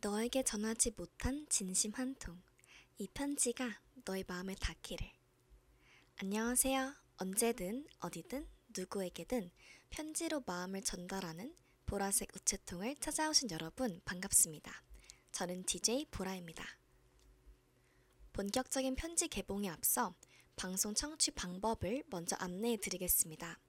너에게 전하지 못한 진심 한 통. 이 편지가 너의 마음에 닿기를. 안녕하세요. 언제든 어디든 누구에게든 편지로 마음을 전달하는 보라색 우체통을 찾아오신 여러분 반갑습니다. 저는 DJ 보라입니다. 본격적인 편지 개봉에 앞서 방송 청취 방법을 먼저 안내해 드리겠습니다.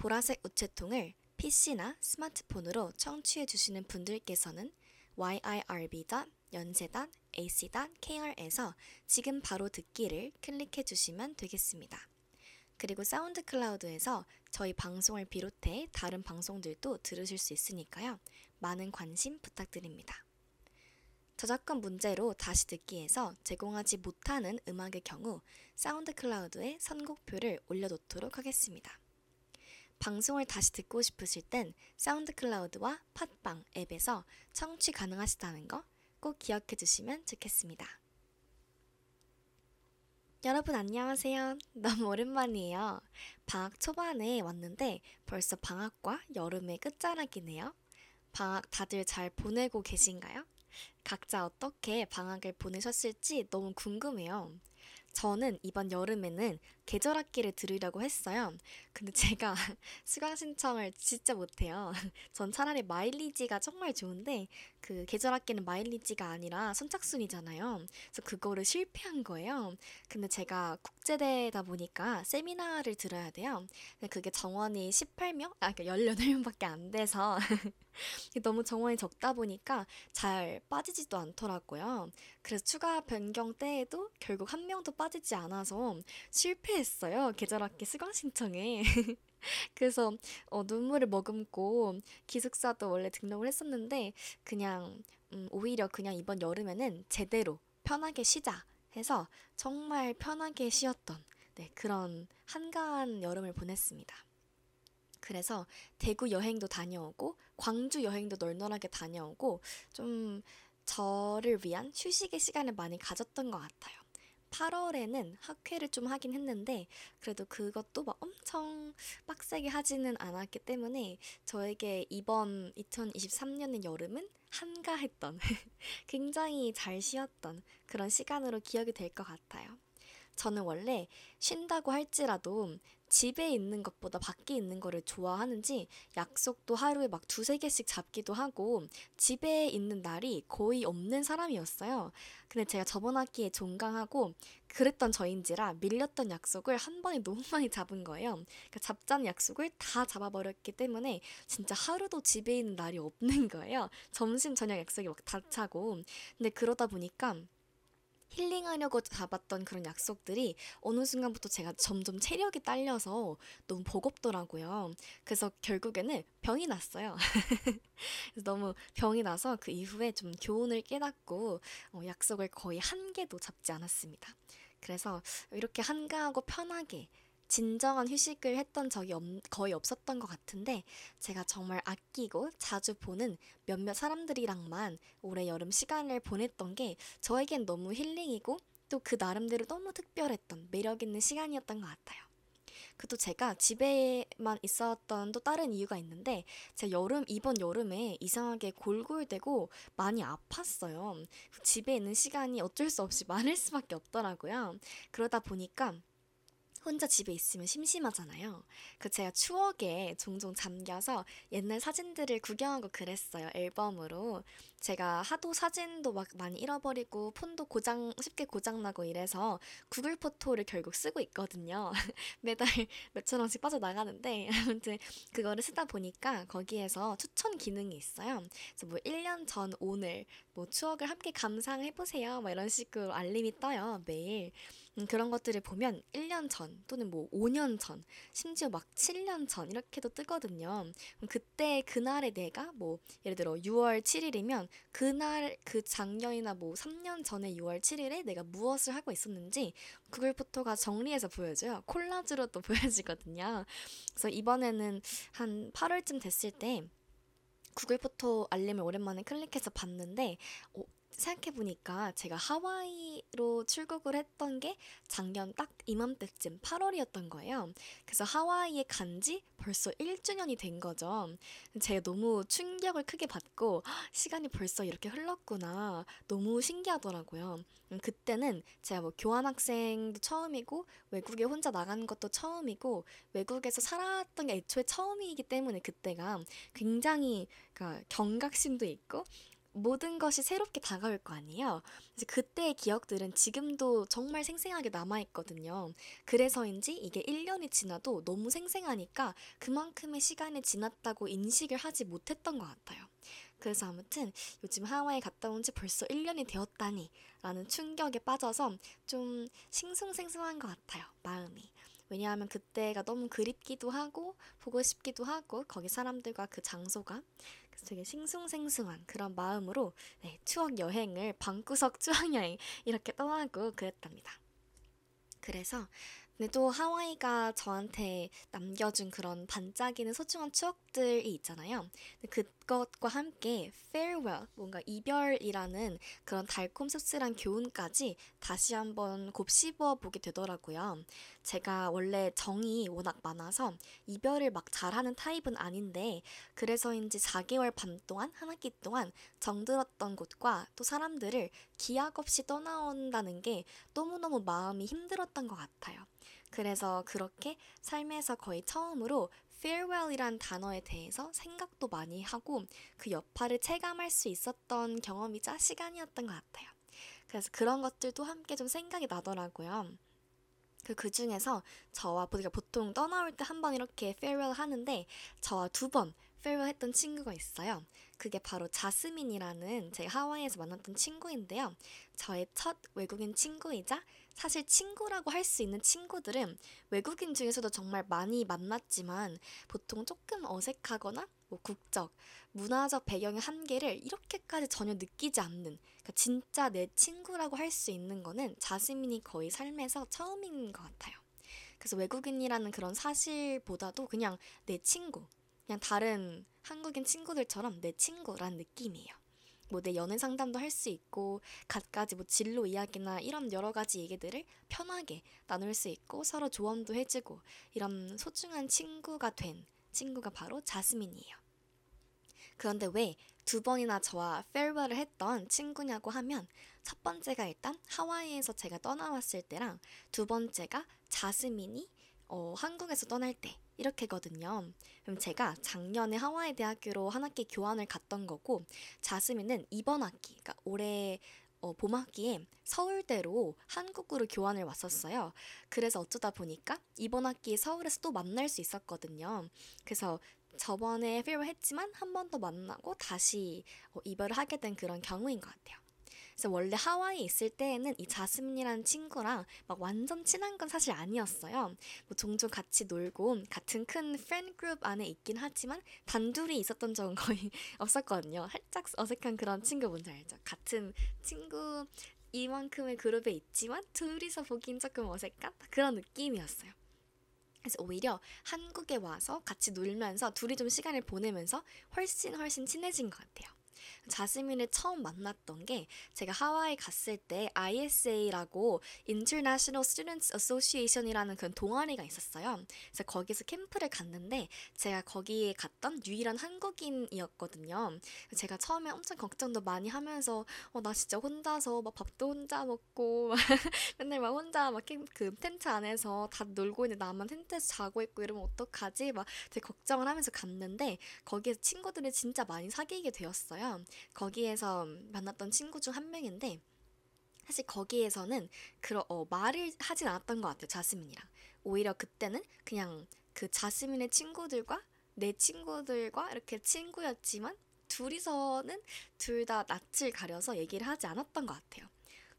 보라색 우체통을 PC나 스마트폰으로 청취해 주시는 분들께서는 yirb.yonsei.ac.kr에서 지금 바로 듣기를 클릭해 주시면 되겠습니다. 그리고 SoundCloud에서 저희 방송을 비롯해 다른 방송들도 들으실 수 있으니까요. 많은 관심 부탁드립니다. 저작권 문제로 다시 듣기에서 제공하지 못하는 음악의 경우 SoundCloud에 선곡표를 올려놓도록 하겠습니다. 방송을 다시 듣고 싶으실 땐 SoundCloud와 팟빵 앱에서 청취 가능하시다는 거 꼭 기억해 주시면 좋겠습니다. 여러분 안녕하세요. 너무 오랜만이에요. 방학 초반에 왔는데 벌써 방학과 여름의 끝자락이네요. 방학 다들 잘 보내고 계신가요? 각자 어떻게 방학을 보내셨을지 너무 궁금해요. 저는 이번 여름에는 계절 학기를 들으려고 했어요. 근데 제가 수강 신청을 진짜 못해요. 전 차라리 마일리지가 정말 좋은데 그 계절 학기는 마일리지가 아니라 선착순이잖아요. 그래서 그거를 실패한 거예요. 근데 제가 국제대다 보니까 세미나를 들어야 돼요. 근데 그게 정원이 18명? 아, 그러니까 18명밖에 안 돼서 너무 정원이 적다 보니까 잘 빠지지도 않더라고요. 그래서 추가 변경 때에도 결국 한 명도 빠지지 않아서 실패 했어요. 계절학기 수강 신청에. 그래서 어, 눈물을 머금고 기숙사도 원래 등록을 했었는데 그냥 음, 오히려 그냥 이번 여름에는 제대로 편하게 쉬자 해서 정말 편하게 쉬었던 네, 그런 한가한 여름을 보냈습니다. 그래서 대구 여행도 다녀오고 광주 여행도 널널하게 다녀오고 좀 저를 위한 휴식의 시간을 많이 가졌던 것 같아요. 8월에는 학회를 좀 하긴 했는데 그래도 그것도 막 엄청 빡세게 하지는 않았기 때문에 저에게 이번 2023년의 여름은 한가했던 굉장히 잘 쉬었던 그런 시간으로 기억이 될 것 같아요. 저는 원래 쉰다고 할지라도 집에 있는 것보다 밖에 있는 거를 좋아하는지 약속도 하루에 막 두세 개씩 잡기도 하고 집에 있는 날이 거의 없는 사람이었어요. 근데 제가 저번 학기에 종강하고 그랬던 저인지라 밀렸던 약속을 한 번에 너무 많이 잡은 거예요. 그러니까 잡자는 약속을 다 잡아버렸기 때문에 진짜 하루도 집에 있는 날이 없는 거예요. 점심, 저녁 약속이 막 다 차고. 근데 그러다 보니까 힐링하려고 잡았던 그런 약속들이 어느 순간부터 제가 점점 체력이 딸려서 너무 버겁더라고요. 그래서 결국에는 병이 났어요. 너무 병이 나서 그 이후에 좀 교훈을 깨닫고 어, 약속을 거의 한 개도 잡지 않았습니다. 그래서 이렇게 한가하고 편하게 진정한 휴식을 했던 적이 없, 거의 없었던 것 같은데 제가 정말 아끼고 자주 보는 몇몇 사람들이랑만 올해 여름 시간을 보냈던 게 저에겐 너무 힐링이고 또 그 나름대로 너무 특별했던 매력 있는 시간이었던 것 같아요. 그도 제가 집에만 있었던 또 다른 이유가 있는데 제가 여름 이번 여름에 이상하게 골골대고 많이 아팠어요. 집에 있는 시간이 어쩔 수 없이 많을 수밖에 없더라고요. 그러다 보니까 혼자 집에 있으면 심심하잖아요. 그 제가 추억에 종종 잠겨서 옛날 사진들을 구경하고 그랬어요. 앨범으로. 제가 하도 사진도 막 많이 잃어버리고 폰도 고장 쉽게 고장 나고 이래서 구글 포토를 결국 쓰고 있거든요. 매달 몇천 원씩 빠져나가는데 아무튼 그거를 쓰다 보니까 거기에서 추천 기능이 있어요. 그래서 뭐 1년 전 오늘 뭐 추억을 함께 감상해 보세요. 뭐 이런 식으로 알림이 떠요. 매일. 음, 그런 것들을 보면 1년 전 또는 뭐 5년 전, 심지어 막 7년 전 이렇게도 뜨거든요. 그때 그날의 내가 뭐 예를 들어 6월 7일이면 그날 그 작년이나 뭐 3년 전에 6월 7일에 내가 무엇을 하고 있었는지 구글 포토가 정리해서 보여줘요. 콜라주로도 보여지거든요. 그래서 이번에는 한 8월쯤 됐을 때 구글 포토 알림을 오랜만에 클릭해서 봤는데 어, 생각해보니까 제가 하와이로 출국을 했던 게 작년 딱 이맘때쯤 8월이었던 거예요. 그래서 하와이에 간 지 벌써 1주년이 된 거죠. 제가 너무 충격을 크게 받고 "헉, 시간이 벌써 이렇게 흘렀구나. 너무 신기하더라고요. 음, 그때는 제가 뭐 교환학생도 처음이고 외국에 혼자 나간 것도 처음이고 외국에서 살았던 게 애초에 처음이기 때문에 그때가 굉장히 그러니까 경각심도 있고 모든 것이 새롭게 다가올 거 아니에요. 그래서 그때의 기억들은 지금도 정말 생생하게 남아있거든요. 그래서인지 이게 1년이 지나도 너무 생생하니까 그만큼의 시간이 지났다고 인식을 하지 못했던 것 같아요. 그래서 아무튼 요즘 하와이 갔다 온 지 벌써 1년이 되었다니 라는 충격에 빠져서 좀 싱숭생숭한 것 같아요. 마음이. 왜냐하면 그때가 너무 그립기도 하고 보고 싶기도 하고 거기 사람들과 그 장소가 되게 싱숭생숭한 그런 마음으로 네, 추억 여행을 방구석 추억 여행 이렇게 떠나고 그랬답니다. 그래서 근데 또 하와이가 저한테 남겨준 그런 반짝이는 소중한 추억들이 있잖아요. 그것과 함께 farewell, 뭔가 이별이라는 그런 달콤 씁쓸한 교훈까지 다시 한번 곱씹어 보게 되더라고요. 제가 원래 정이 워낙 많아서 이별을 막 잘하는 타입은 아닌데 그래서인지 4개월 반 동안 한 학기 동안 정들었던 곳과 또 사람들을 기약 없이 떠나온다는 게 너무너무 마음이 힘들었던 것 같아요. 그래서 그렇게 삶에서 거의 처음으로 farewell이란 단어에 대해서 생각도 많이 하고 그 여파를 체감할 수 있었던 경험이자 시간이었던 것 같아요. 그래서 그런 것들도 함께 좀 생각이 나더라고요. 그, 그 중에서 저와 우리가 보통 떠나올 때 한 번 이렇게 farewell 하는데 저와 두번 farewell 했던 친구가 있어요. 그게 바로 자스민이라는 제가 하와이에서 만났던 친구인데요. 저의 첫 외국인 친구이자 사실 친구라고 할 수 있는 친구들은 외국인 중에서도 정말 많이 만났지만 보통 조금 어색하거나 뭐 국적, 문화적 배경의 한계를 이렇게까지 전혀 느끼지 않는 그러니까 진짜 내 친구라고 할 수 있는 거는 자스민이 거의 삶에서 처음인 것 같아요. 그래서 외국인이라는 그런 사실보다도 그냥 내 친구, 그냥 다른 한국인 친구들처럼 내 친구란 느낌이에요. 뭐 내 연애 상담도 할 수 있고 갖가지 뭐 진로 이야기나 이런 여러 가지 얘기들을 편하게 나눌 수 있고 서로 조언도 해주고 이런 소중한 친구가 된 친구가 바로 자스민이에요. 그런데 왜 두 번이나 저와 페어웰을 했던 친구냐고 하면 첫 번째가 일단 하와이에서 제가 떠나왔을 때랑 두 번째가 자스민이 어, 한국에서 떠날 때 이렇게거든요. 그럼 제가 작년에 하와이 대학교로 한 학기 교환을 갔던 거고 자스민은 이번 학기, 그러니까 올해 어, 봄 학기에 서울대로 한국으로 교환을 왔었어요. 그래서 어쩌다 보니까 이번 학기에 서울에서 또 만날 수 있었거든요. 그래서 저번에 이별 했지만 한 번 더 만나고 다시 어, 이별을 하게 된 그런 경우인 것 같아요. 그래서 원래 하와이에 있을 때에는 이 자스민이라는 친구랑 막 완전 친한 건 사실 아니었어요. 뭐 종종 같이 놀고 같은 큰 friend group 안에 있긴 하지만 단둘이 있었던 적은 거의 없었거든요. 살짝 어색한 그런 친구 뭔지 알죠? 같은 친구 이만큼의 그룹에 있지만 둘이서 보긴 조금 어색한 그런 느낌이었어요. 그래서 오히려 한국에 와서 같이 놀면서 둘이 좀 시간을 보내면서 훨씬 훨씬 친해진 것 같아요. 자스민을 처음 만났던 게 제가 하와이 갔을 때 ISA라고 International Students Association이라는 그런 동아리가 있었어요. 그래서 거기서 캠프를 갔는데 제가 거기에 갔던 유일한 한국인이었거든요. 제가 처음에 엄청 걱정도 많이 하면서 어, 나 진짜 혼자서 막 밥도 혼자 먹고 맨날 막 혼자 막 그 텐트 안에서 다 놀고 있는데 나만 텐트에서 자고 있고 이러면 어떡하지? 막 되게 걱정을 하면서 갔는데 거기에서 친구들을 진짜 많이 사귀게 되었어요. 거기에서 만났던 친구 중 한 명인데 사실 거기에서는 그런 어, 말을 하진 않았던 것 같아요 자스민이랑 오히려 그때는 그냥 그 자스민의 친구들과 내 친구들과 이렇게 친구였지만 둘이서는 둘 다 낯을 가려서 얘기를 하지 않았던 것 같아요.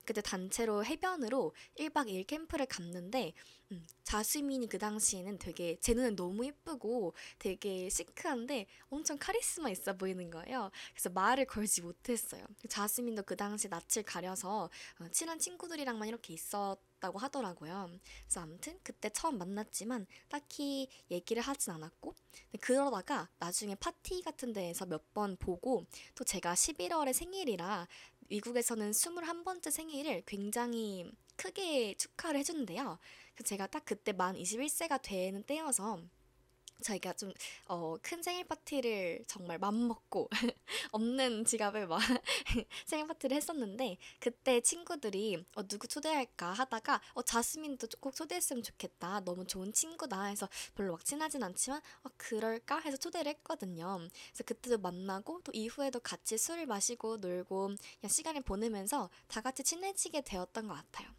그때 단체로 해변으로 1박 2일 캠프를 갔는데 음, 자스민이 그 당시에는 되게 제 눈엔 너무 예쁘고 되게 시크한데 엄청 카리스마 있어 보이는 거예요. 그래서 말을 걸지 못했어요. 자스민도 그 당시 낯을 가려서 어, 친한 친구들이랑만 이렇게 있었 다고 하더라고요. 그래서 아무튼 그때 처음 만났지만 딱히 얘기를 하진 않았고 그러다가 나중에 파티 같은 데에서 몇 번 보고 또 제가 11월에 생일이라 미국에서는 21번째 생일을 굉장히 크게 축하를 해주는데요. 제가 딱 그때 만 21세가 되는 때여서 저희가 좀, 어, 큰 생일 파티를 정말 맘먹고 없는 지갑을 막 생일 파티를 했었는데 그때 친구들이 어, 누구 초대할까 하다가 어, 자스민도 꼭 초대했으면 좋겠다. 너무 좋은 친구다 해서 별로 막 친하진 않지만 어, 그럴까 해서 초대를 했거든요. 그래서 그때도 만나고 또 이후에도 같이 술을 마시고 놀고 그냥 시간을 보내면서 다 같이 친해지게 되었던 것 같아요.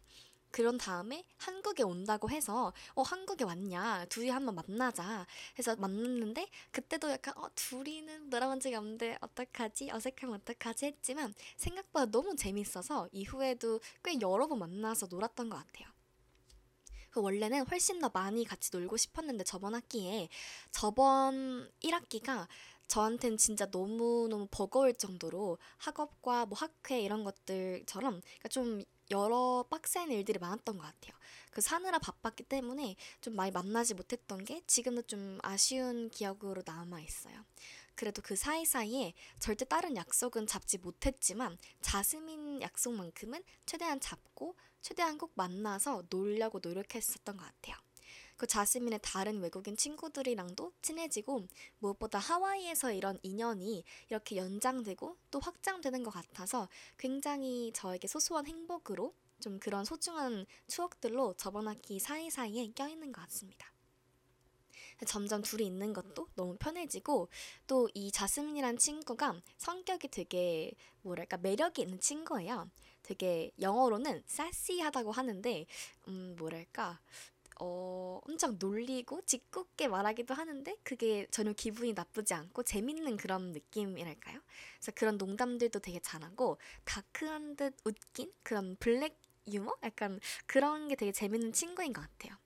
그런 다음에 한국에 온다고 해서 어 한국에 왔냐? 둘이 한번 만나자. 해서 만났는데 그때도 약간 어 둘이는 놀아본 적이 없는데 어떡하지? 어색하면 어떡하지? 했지만 생각보다 너무 재밌어서 이후에도 꽤 여러 번 만나서 놀았던 것 같아요. 그 원래는 훨씬 더 많이 같이 놀고 싶었는데 저번 학기에 저번 1학기가 저한텐 진짜 너무너무 버거울 정도로 학업과 뭐 학회 이런 것들처럼 그러니까 좀 여러 빡센 일들이 많았던 것 같아요. 그 사느라 바빴기 때문에 좀 많이 만나지 못했던 게 지금도 좀 아쉬운 기억으로 남아 있어요. 그래도 그 사이사이에 절대 다른 약속은 잡지 못했지만 자스민 약속만큼은 최대한 잡고 최대한 꼭 만나서 놀려고 노력했었던 것 같아요. 그 자스민의 다른 외국인 친구들이랑도 친해지고 무엇보다 하와이에서 이런 인연이 이렇게 연장되고 또 확장되는 것 같아서 굉장히 저에게 소소한 행복으로 좀 그런 소중한 추억들로 저번 학기 사이사이에 껴있는 것 같습니다. 점점 둘이 있는 것도 너무 편해지고 또 이 자스민이란 친구가 성격이 되게 뭐랄까 매력이 있는 친구예요. 되게 영어로는 sassy하다고 하는데 음 뭐랄까 어, 엄청 놀리고 짓궂게 말하기도 하는데 그게 전혀 기분이 나쁘지 않고 재밌는 그런 느낌이랄까요? 그래서 그런 농담들도 되게 잘하고 다크한 듯 웃긴 그런 블랙 유머? 약간 그런 게 되게 재밌는 친구인 것 같아요.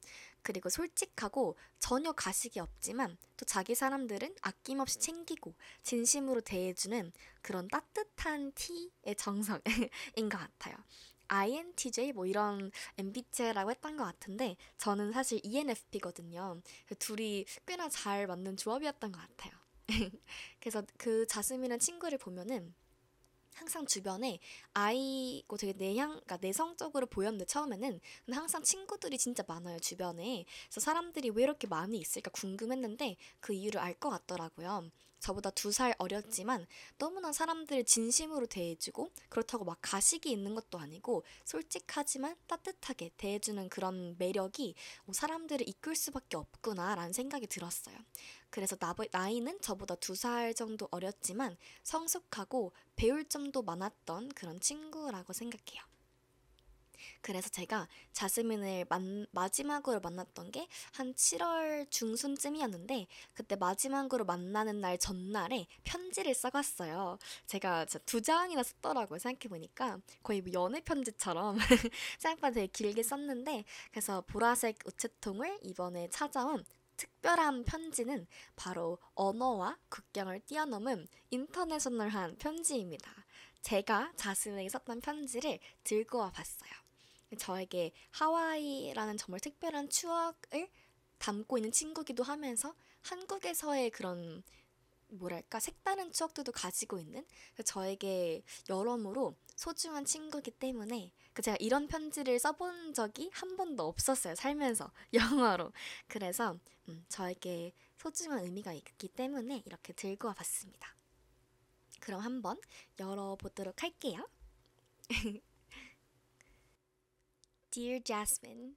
그리고 솔직하고 전혀 가식이 없지만 또 자기 사람들은 아낌없이 챙기고 진심으로 대해주는 그런 따뜻한 티의 정석인 것 같아요. INTJ 뭐 이런 MBTI라고 했던 것 같은데 저는 사실 ENFP거든요. 둘이 꽤나 잘 맞는 조합이었던 것 같아요. 그래서 그 자스민이라는 친구를 보면은 항상 주변에 아이고 되게 내향, 그러니까 내성적으로 보였는데 처음에는 근데 항상 친구들이 진짜 많아요 주변에. 그래서 사람들이 왜 이렇게 많이 있을까 궁금했는데 그 이유를 알 것 같더라고요. 저보다 두 살 어렸지만 너무나 사람들을 진심으로 대해주고 그렇다고 막 가식이 있는 것도 아니고 솔직하지만 따뜻하게 대해주는 그런 매력이 사람들을 이끌 수밖에 없구나라는 생각이 들었어요. 그래서 나이는 저보다 두 살 정도 어렸지만 성숙하고 배울 점도 많았던 그런 친구라고 생각해요. 그래서 제가 자스민을 만, 마지막으로 만났던 게 한 7월 중순쯤이었는데 그때 마지막으로 만나는 날 전날에 편지를 써갔어요. 제가 두 장이나 썼더라고요. 생각해보니까 거의 뭐 연애 편지처럼 생각보다 되게 길게 썼는데 그래서 보라색 우체통을 이번에 찾아온 특별한 편지는 바로 언어와 국경을 뛰어넘은 인터내셔널한 편지입니다. 제가 자스민에게 썼던 편지를 들고 와 봤어요. 저에게 하와이라는 정말 특별한 추억을 담고 있는 친구기도 하면서 한국에서의 그런 뭐랄까 색다른 추억들도 가지고 있는 저에게 여러모로 소중한 친구기 때문에 그 제가 이런 편지를 써본 적이 한 번도 없었어요 살면서 영어로 그래서 음, 저에게 소중한 의미가 있기 때문에 이렇게 들고 와봤습니다. 그럼 한번 열어보도록 할게요. Dear Jasmine,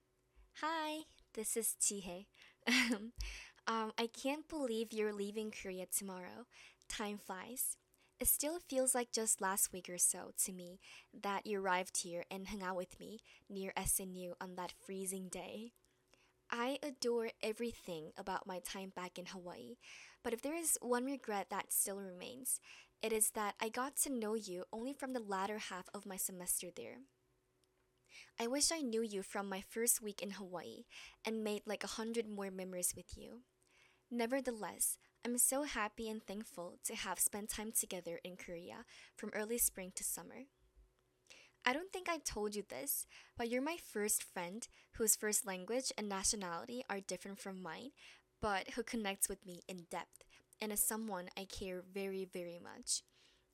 Hi, this is Chihei. um, I can't believe you're leaving Korea tomorrow. Time flies. It still feels like just last week or so to me that you arrived here and hung out with me near SNU on that freezing day. I adore everything about my time back in Hawaii, but if there is one regret that still remains, it is that I got to know you only from the latter half of my semester there. I wish I knew you from my first week in Hawaii and made like a hundred more memories with you. Nevertheless, I'm so happy and thankful to have spent time together in Korea from early spring to summer. I don't think I told you this, but you're my first friend whose first language and nationality are different from mine, but who connects with me in depth and is someone I care very, very much.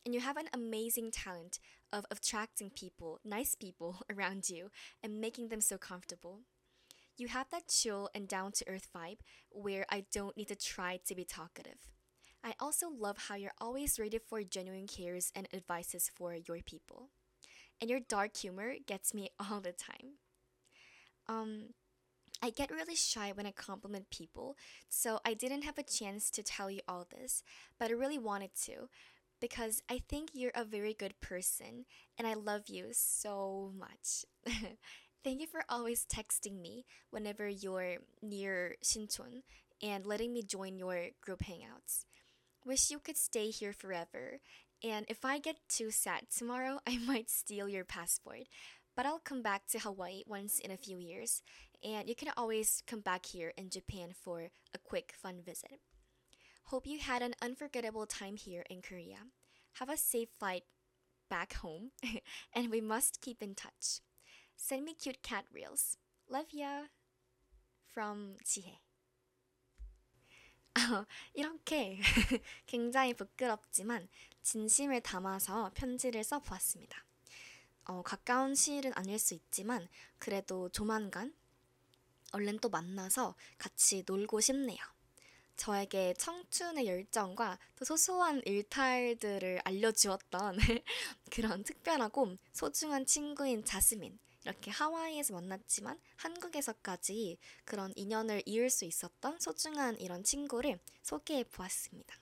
And you have an amazing talent of attracting people, nice people around you and making them so comfortable. You have that chill and down to earth vibe where I don't need to try to be talkative. I also love how you're always ready for genuine cares and advices for your people. And your dark humor gets me all the time. Um, I get really shy when I compliment people, so I didn't have a chance to tell you all this, but I really wanted to because I think you're a very good person and I love you so much. Thank you for always texting me whenever you're near Shinchon and letting me join your group hangouts. Wish you could stay here forever. And if I get too sad tomorrow, I might steal your passport. But I'll come back to Hawaii once in a few years, and you can always come back here in Japan for a quick fun visit. Hope you had an unforgettable time here in Korea. Have a safe flight back home, and we must keep in touch. Send me cute cat reels. Love ya. From 지혜. 어, 이렇게 굉장히 부끄럽지만 진심을 담아서 편지를 써보았습니다. 어, 가까운 시일은 아닐 수 있지만 그래도 조만간 얼른 또 만나서 같이 놀고 싶네요. 저에게 청춘의 열정과 또 소소한 일탈들을 알려주었던 그런 특별하고 소중한 친구인 자스민. 이렇게 하와이에서 만났지만 한국에서까지 그런 인연을 이을 수 있었던 소중한 이런 친구를 소개해 보았습니다.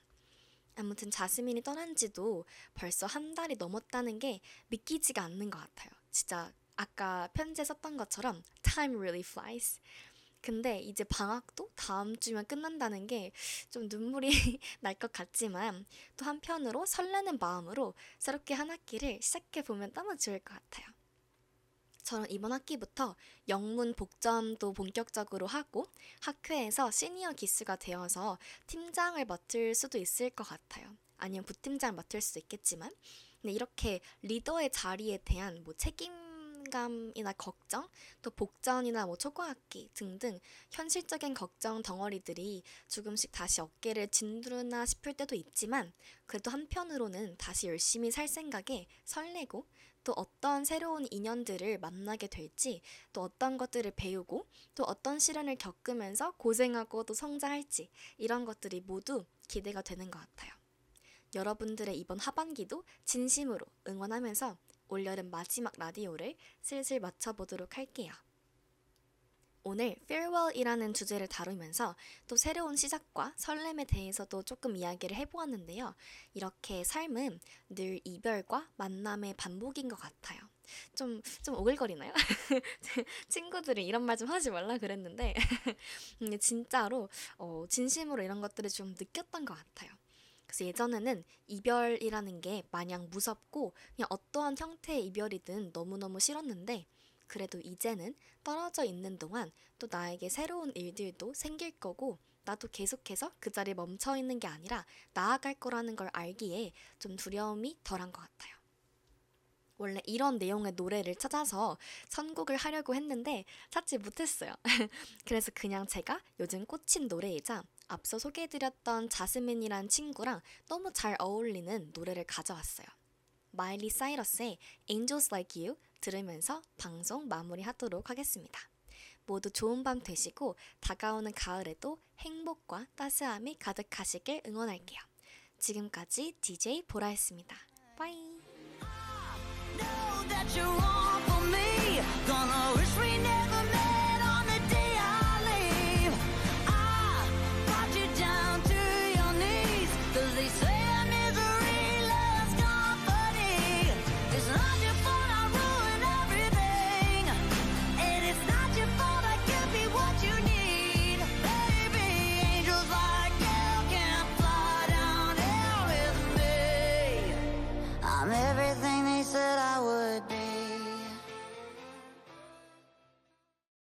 아무튼 자스민이 떠난 지도 벌써 한 달이 넘었다는 게 믿기지가 않는 것 같아요. 진짜 아까 편지에 썼던 것처럼 time really flies. 근데 이제 방학도 다음 주면 끝난다는 게 좀 눈물이 날 것 같지만 또 한편으로 설레는 마음으로 새롭게 한 학기를 시작해 보면 너무 좋을 것 같아요. 저는 이번 학기부터 영문 복전도 본격적으로 하고 학회에서 시니어 기수가 되어서 팀장을 맡을 수도 있을 것 같아요. 아니면 부팀장 맡을 수도 있겠지만 근데 이렇게 리더의 자리에 대한 뭐 책임 감이나 걱정, 또 복전이나 뭐 초과학기 등등 현실적인 걱정 덩어리들이 조금씩 다시 어깨를 짓누르나 싶을 때도 있지만 그래도 한편으로는 다시 열심히 살 생각에 설레고 또 어떤 새로운 인연들을 만나게 될지, 또 어떤 것들을 배우고, 또 어떤 시련을 겪으면서 고생하고 또 성장할지, 이런 것들이 모두 기대가 되는 것 같아요. 여러분들의 이번 하반기도 진심으로 응원하면서 올여름 마지막 라디오를 슬슬 마쳐보도록 할게요. 오늘 farewell이라는 주제를 다루면서 또 새로운 시작과 설렘에 대해서도 조금 이야기를 해보았는데요. 이렇게 삶은 늘 이별과 만남의 반복인 것 같아요. 좀, 좀 오글거리나요? 친구들이 이런 말 좀 하지 말라 그랬는데, 진짜로, 어, 진심으로 이런 것들을 좀 느꼈던 것 같아요. 그래서 예전에는 이별이라는 게 마냥 무섭고, 그냥 어떠한 형태의 이별이든 너무너무 싫었는데, 그래도 이제는 떨어져 있는 동안 또 나에게 새로운 일들도 생길 거고 나도 계속해서 그 자리에 멈춰 있는 게 아니라 나아갈 거라는 걸 알기에 좀 두려움이 덜한 것 같아요. 원래 이런 내용의 노래를 찾아서 선곡을 하려고 했는데 찾지 못했어요. 그래서 그냥 제가 요즘 꽂힌 노래이자 앞서 소개해드렸던 자스민이란 친구랑 너무 잘 어울리는 노래를 가져왔어요. 마일리 사이러스의 Angels Like You 들으면서 방송 마무리하도록 하겠습니다. 모두 좋은 밤 되시고 다가오는 가을에도 행복과 따스함이 가득하시길 응원할게요. 지금까지 DJ 보라였습니다. 바이.